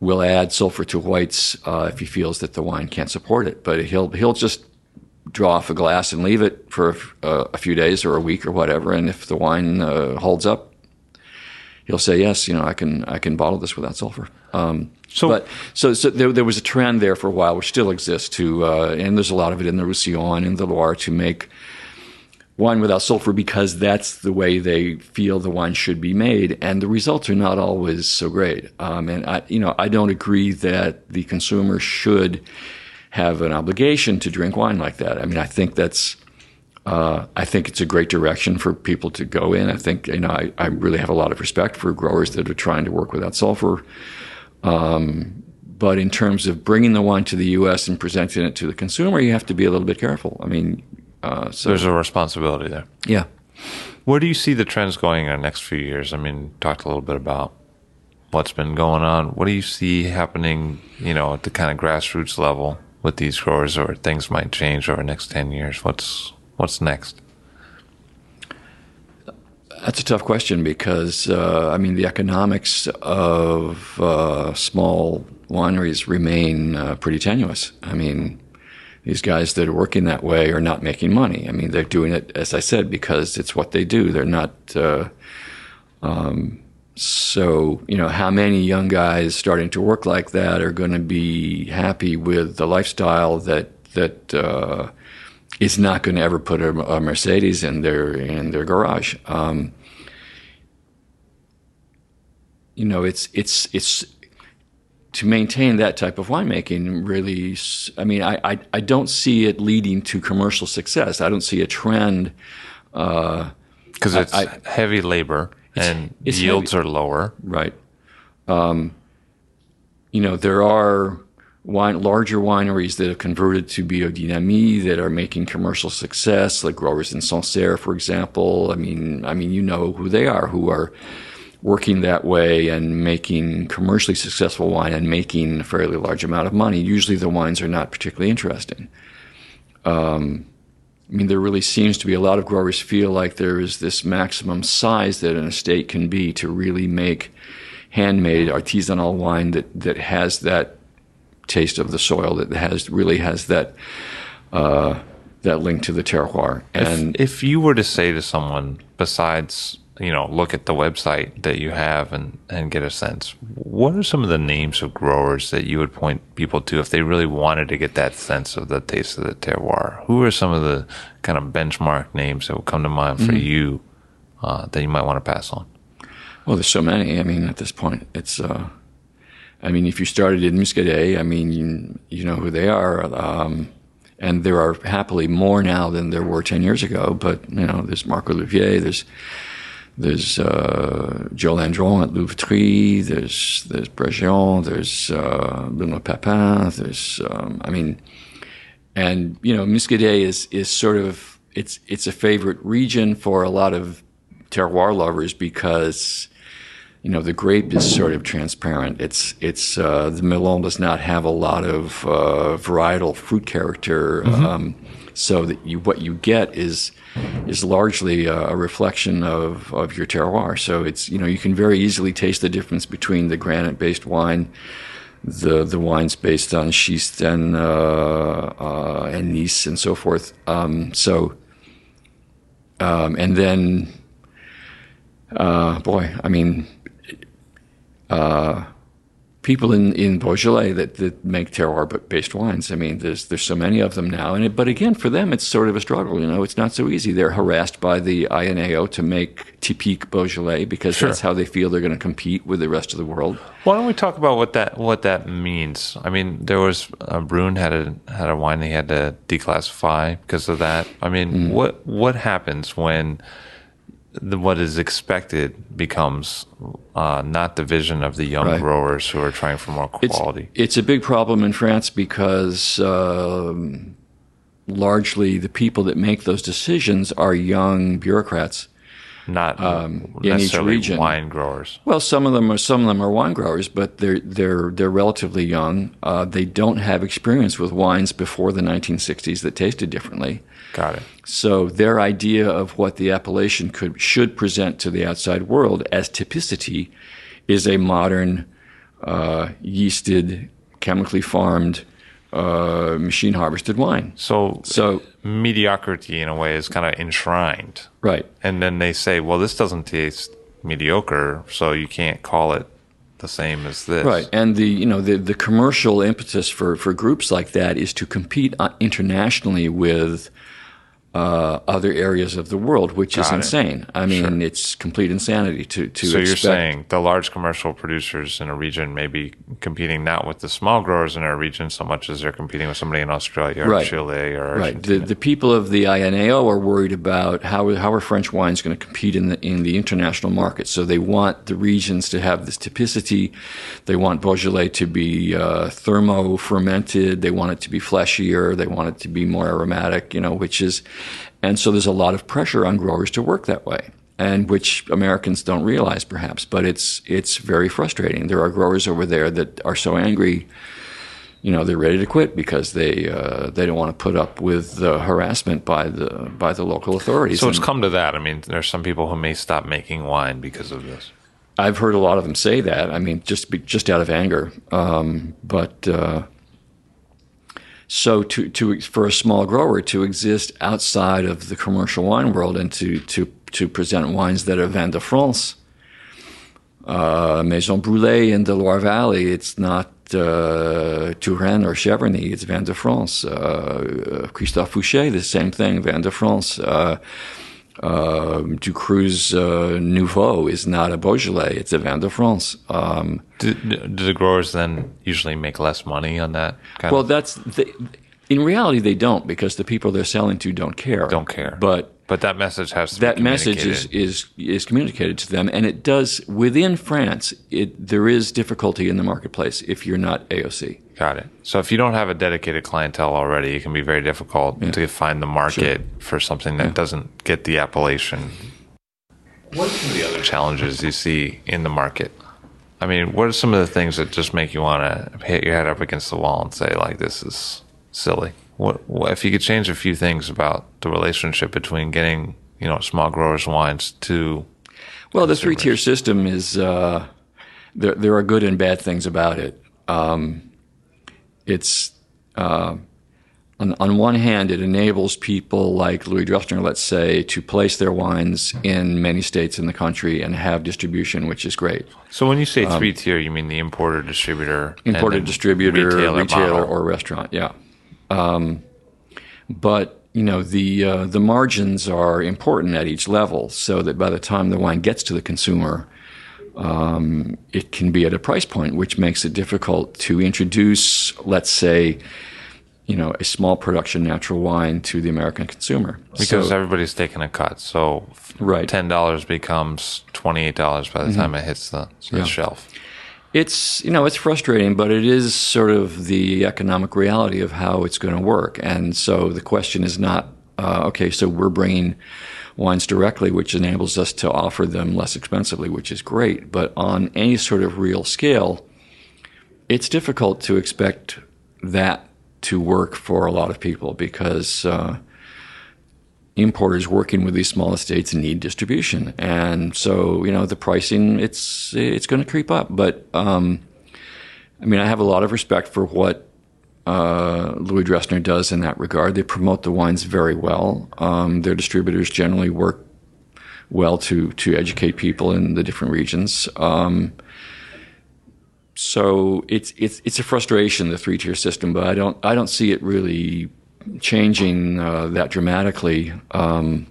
will add sulfur to whites uh, if he feels that the wine can't support it. But he'll he'll just draw off a glass and leave it for uh, a few days or a week or whatever. And if the wine uh, holds up, he'll say, "Yes, you know, I can I can bottle this without sulfur." Um, So- but so, so there, there was a trend there for a while, which still exists to, uh, and there's a lot of it in the Roussillon and the Loire to make wine without sulfur because that's the way they feel the wine should be made, and the results are not always so great. Um, and I, you know, I don't agree that the consumer should have an obligation to drink wine like that. I mean, I think that's. Uh, I think it's a great direction for people to go in. I think you know I, I really have a lot of respect for growers that are trying to work without sulfur. Um, but in terms of bringing the wine to the U.S. and presenting it to the consumer, you have to be a little bit careful. I mean, uh, so There's a responsibility there. yeah. Where do you see the trends going in the next few years? I mean, talked a little bit about what's been going on. What do you see happening, you know, at the kind of grassroots level with these growers or things might change over the next 10 years? What's what's next? That's a tough question because uh, I mean the economics of uh, small wineries remain uh, pretty tenuous. I mean, these guys that are working that way are not making money. I mean, they're doing it, as I said, because it's what they do. They're not. Uh, um, so you know, how many young guys starting to work like that are going to be happy with the lifestyle that that uh, is not going to ever put a, a, Mercedes in their in their garage. Um, you know, it's it's it's to maintain that type of winemaking. Really, I mean, I, I, I don't see it leading to commercial success. I don't see a trend because I- it's I- heavy labor and it's yields heavy. are lower. Right. Um, you know, there are wine, larger wineries that have converted to biodynamie that are making commercial success, like growers in Sancerre, for example. I mean, I mean, you know who they are, who are working that way and making commercially successful wine and making a fairly large amount of money. Usually, the wines are not particularly interesting. Um, I mean, there really seems to be a lot of growers feel like there is this maximum size that an estate can be to really make handmade artisanal wine that, that has that taste of the soil, that has really has that uh, that link to the terroir. And if, if you were to say to someone, besides, you know, look at the website that you have and, and get a sense, what are some of the names of growers that you would point people to if they really wanted to get that sense of the taste of the terroir? Who are some of the kind of benchmark names that would come to mind for you uh, that you might want to pass on? Well, there's so many. I mean, at this point, it's. Uh, I mean, if you started in Muscadet, I mean, you, you know who they are, um, and there are happily more now than there were ten years ago. But you know, there's Marc Ollivier, there's there's uh, Jo Landron at Louvetrie, there's there's Bregeon, there's uh, Benoit Papin, there's um, I mean, and you know, Muscadet is is sort of it's it's a favorite region for a lot of terroir lovers because you know the grape is sort of transparent. It's it's uh, the Melon does not have a lot of uh, varietal fruit character, um, so that you what you get is is largely a, a reflection of, of your terroir. So it's you know you can very easily taste the difference between the granite based wine. The the wines based on schist and uh, uh, and gneiss and so forth. Um, so um, and then uh, boy, I mean, uh, people in, in Beaujolais that, that make terroir-based wines. I mean, there's there's so many of them now, and it, but again, for them, it's sort of a struggle. You know, it's not so easy. They're harassed by the INAO to make typique Beaujolais because Sure. that's how they feel they're going to compete with the rest of the world. Why don't we talk about what that what that means? I mean, there was uh, Brun had a had a wine they had to declassify because of that. I mean, what what happens when the, what is expected becomes uh, not the vision of the young Right. growers who are trying for more It's, quality? it's a big problem in France because um, largely the people that make those decisions are young bureaucrats. Not um, in each region. wine growers. Well, some of them are some of them are wine growers, but they're they're they're relatively young. Uh, they don't have experience with wines before the 1960s that tasted differently. Got it. So their idea of what the appellation could should present to the outside world as typicity is a modern, uh, yeasted, chemically farmed, uh, machine harvested wine. So, So mediocrity in a way is kind of enshrined. right, And then they say, well, this doesn't taste mediocre, so you can't call it the same as this. Right, and the you know the the commercial impetus for for groups like that is to compete uh, internationally with uh, other areas of the world, which is Got it. insane. I mean, it's complete insanity to to. So you're saying the large commercial producers in a region may be competing not with the small growers in a region so much as they're competing with somebody in Australia or Right. Chile or Right. The, the people of the INAO are worried about how how are French wines going to compete in the in the international market. So they want the regions to have this typicity. They want Beaujolais to be uh, thermo fermented. They want it to be fleshier. They want it to be more aromatic. You know, which is, and so there's a lot of pressure on growers to work that way. And which Americans don't realize, perhaps, but it's it's very frustrating. There are growers over there that are so angry you know they're ready to quit because they uh, they don't want to put up with the harassment by the by the local authorities. so it's And come to that. I mean, there's some people who may stop making wine because of this. I've heard a lot of them say that. I mean, just be, just out of anger. Um, but uh, so to to for a small grower to exist outside of the commercial wine world and to to to present wines that are Vin de France, uh, Maison Brûlée in the Loire Valley, it's not uh, Touraine or Cheverny, it's Vin de France. Uh, Christophe Foucher, the same thing, Vin de France. Uh, uh, Ducroux's uh, Nouveau is not a Beaujolais; it's a Vin de France. Um, Do, do the growers then usually make less money on that? Kind well, of? that's in reality they don't because the people they're selling to don't care. Don't care. But But that message has to that message is, is is communicated to them, and it does within France. It there is difficulty in the marketplace if you're not AOC. Got it. So if you don't have a dedicated clientele already, it can be very difficult to find the market for something that doesn't get the appellation. What are some of the other challenges you see in the market? I mean, what are some of the things that just make you want to hit your head up against the wall and say, like, this is silly? What, what if you could change a few things about the relationship between getting, you know, small growers wines to Well, the three tier system is uh, there. There are good and bad things about it. Um, it's uh, on, on one hand, it enables people like Louis Dressner, let's say, to place their wines in many states in the country and have distribution, which is great. So when you say three tier, you mean the importer, distributor, then distributor, retailer, retailer, or restaurant. Yeah, um, but you know the uh, the margins are important at each level, so that by the time the wine gets to the consumer, um, it can be at a price point which makes it difficult to introduce, let's say. You know, a small production natural wine to the American consumer. because So- everybody's taking a cut. So Right. ten dollars becomes twenty eight dollars by the time it hits the, the Yeah. shelf. It's you know it's frustrating, but it is sort of the economic reality of how it's going to work. And so the question is not uh, okay. So we're bringing wines directly, which enables us to offer them less expensively, which is great. But on any sort of real scale, it's difficult to expect that to work for a lot of people because. Uh, importers working with these small estates need distribution, and so you know the pricing it's it's going to creep up. But um, I mean, I have a lot of respect for what uh, Louis Dressner does in that regard. They promote the wines very well. Um, their distributors generally work well to to educate people in the different regions. Um, so it's it's it's a frustration the three tier system, but I don't I don't see it really changing uh, that dramatically. Um,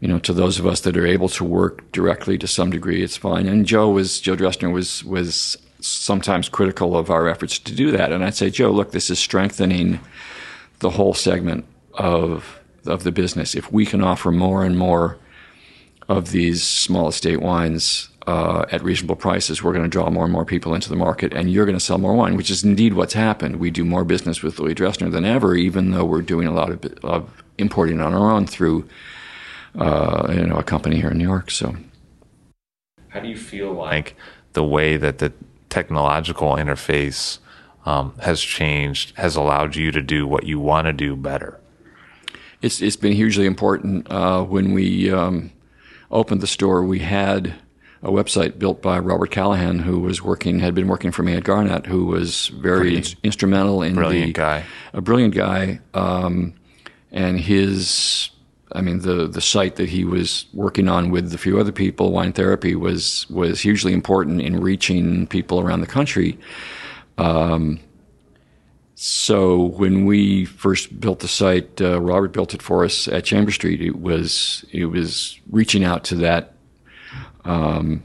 you know, to those of us that are able to work directly to some degree, it's fine. And Joe was Joe Dressner was was sometimes critical of our efforts to do that, and I'd say, Joe, look, this is strengthening the whole segment of of the business. If we can offer more and more of these small estate wines uh, at reasonable prices, we're going to draw more and more people into the market, and you're going to sell more wine, which is indeed what's happened. We do more business with Louis Dressner than ever, even though we're doing a lot of, of importing on our own through uh, you know a company here in New York. So How do you feel like the way that the technological interface um, has changed has allowed you to do what you want to do better? it's it's been hugely important. Uh, when we um, opened the store, we had a website built by Robert Callahan, who was working had been working for me at Garnet, who was very ins- instrumental in Brilliant the guy. a brilliant guy, um, and his. I mean, the the site that he was working on with a few other people, Wine Therapy, was was hugely important in reaching people around the country. Um, so when we first built the site, uh, Robert built it for us at Chamber Street. It was it was reaching out to that um,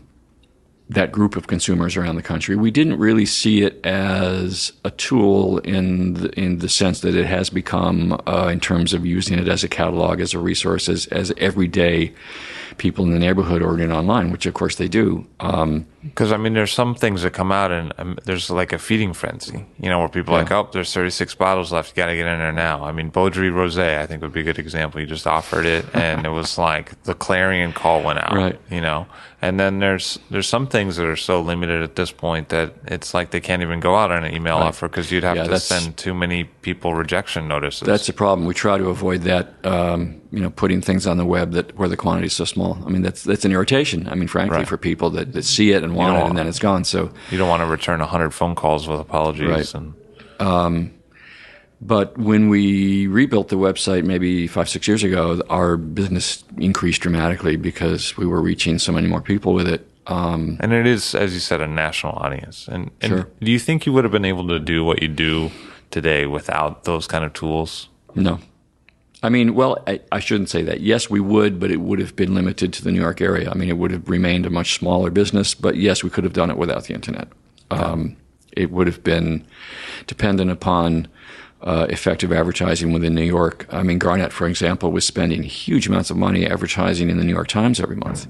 that group of consumers around the country. We didn't really see it as a tool in the, in the sense that it has become uh, in terms of using it as a catalog, as a resource, as, as everyday people in the neighborhood ordering online, which of course they do. Because I mean, there's some things that come out, and um, there's like a feeding frenzy, you know, where people are like, oh, there's 36 bottles left, you got to get in there now. I mean, Baudry Rosé, I think would be a good example. You just offered it, and it was like the clarion call went out, Right. You know, and then there's there's some things that are so limited at this point that it's like they can't even go out on an email offer because you'd have Yeah, to send too many people rejection notices. That's the problem. We try to avoid that. Um, you know, putting things on the web that where the quantity is so small. I mean, that's that's an irritation. I mean, frankly, Right. for people that, that see it and want it, and then it's gone. So, you don't want to return 100 phone calls with apologies Right. and but when we rebuilt the website maybe five six years ago, our business increased dramatically because we were reaching so many more people with it. Um, And it is, as you said, a national audience. And, and Sure. do you think you would have been able to do what you do today without those kind of tools? no. I mean, well, I, I shouldn't say that. Yes, we would, but it would have been limited to the New York area. I mean, it would have remained a much smaller business, but yes, we could have done it without the internet. Um, it would have been dependent upon uh, effective advertising within New York. I mean, Garnet, for example, was spending huge amounts of money advertising in the New York Times every month,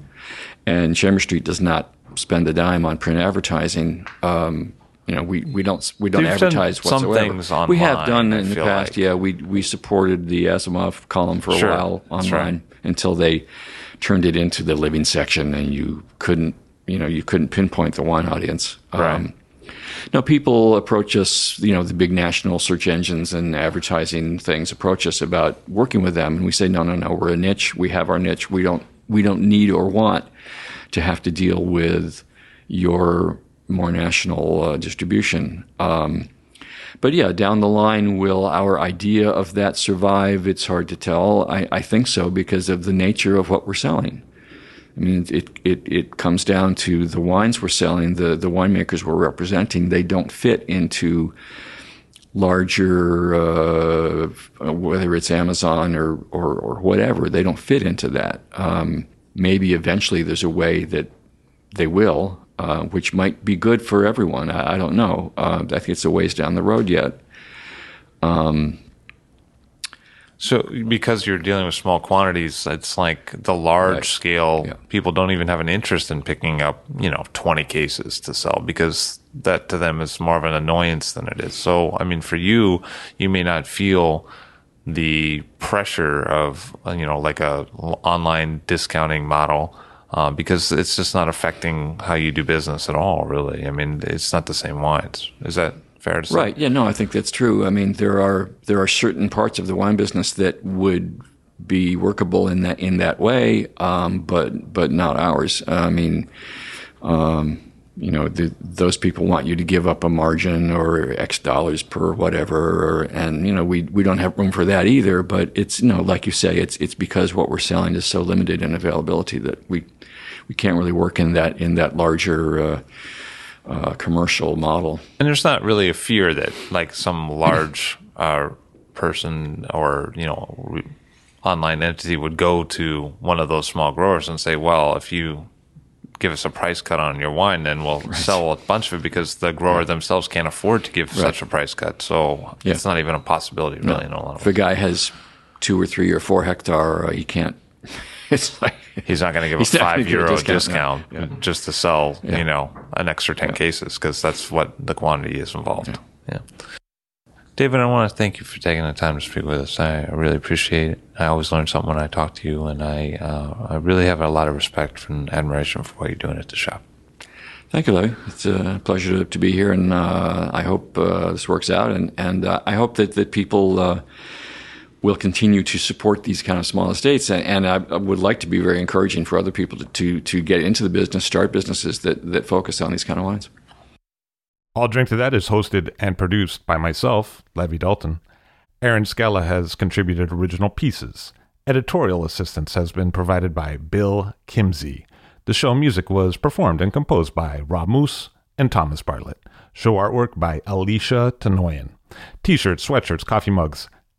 and Chamber Street does not spend a dime on print advertising. Um, you know, we, we don't we don't You've advertise whatsoever. things we have done in the past. like. Yeah, we we supported the Asimov column for a Sure, while online right. until they turned it into the living section, and you couldn't you know you couldn't pinpoint the wine audience. Um, Right. no, people approach us, you know, the big national search engines and advertising things approach us about working with them, and we say, no, no, no, we're a niche. We have our niche. We don't, we don't need or want to have to deal with your more national uh, distribution. Um, but yeah, down the line, will our idea of that survive? It's hard to tell. I, I think so because of the nature of what we're selling. I mean, it, it, it comes down to the wines we're selling, the, the winemakers we're representing, they don't fit into larger, uh, whether it's Amazon or, or, or whatever, they don't fit into that. Um, maybe eventually there's a way that they will, uh, which might be good for everyone. I, I don't know. Uh, I think it's a ways down the road yet. So, because you're dealing with small quantities, it's like the large Right. scale Yeah. people don't even have an interest in picking up, you know, 20 cases to sell because that to them is more of an annoyance than it is. So, I mean, for you, you may not feel the pressure of, you know, like a online discounting model. Uh, because it's just not affecting how you do business at all, really. I mean, it's not the same wines. Is that fair to say? Right. Yeah. No, I think that's true. I mean, there are there are certain parts of the wine business that would be workable in that in that way, um, but but not ours. I mean, um, you know, the, those people want you to give up a margin or X dollars per whatever, or, and you know, we we don't have room for that either. But it's you know, like you say, it's it's because what we're selling is so limited in availability that we we can't really work in that in that larger. Uh, uh, commercial model. And there's not really a fear that like some large uh, person or you know online entity would go to one of those small growers and say, "Well, if you give us a price cut on your wine, then we'll sell a bunch of it because the grower themselves can't afford to give such a price cut." So Yeah. it's not even a possibility, really, in a lot of If a guy has two or three or four hectare, uh, he can't. It's like He's not going to give He's a five euro a discount, discount, no. just to sell, you know, an extra 10 cases because that's what the quantity is involved. Yeah. David, I want to thank you for taking the time to speak with us. I I really appreciate it. I always learn something when I talk to you, and I, uh, I really have a lot of respect and admiration for what you're doing at the shop. Thank you, Larry. It's a pleasure to, to be here, and uh, I hope uh, this works out. And, and uh, I hope that, that people uh, will continue to support these kind of small estates. And, I, would like to be very encouraging for other people to, to, to get into the business, start businesses that, that focus on these kind of wines. I'll Drink to That is hosted and produced by myself, Levi Dalton. Aaron Scala has contributed original pieces. Editorial assistance has been provided by Bill Kimsey. The show music was performed and composed by Rob Moose and Thomas Bartlett. Show artwork by Alicia Tenoyan. T-shirts, sweatshirts, coffee mugs,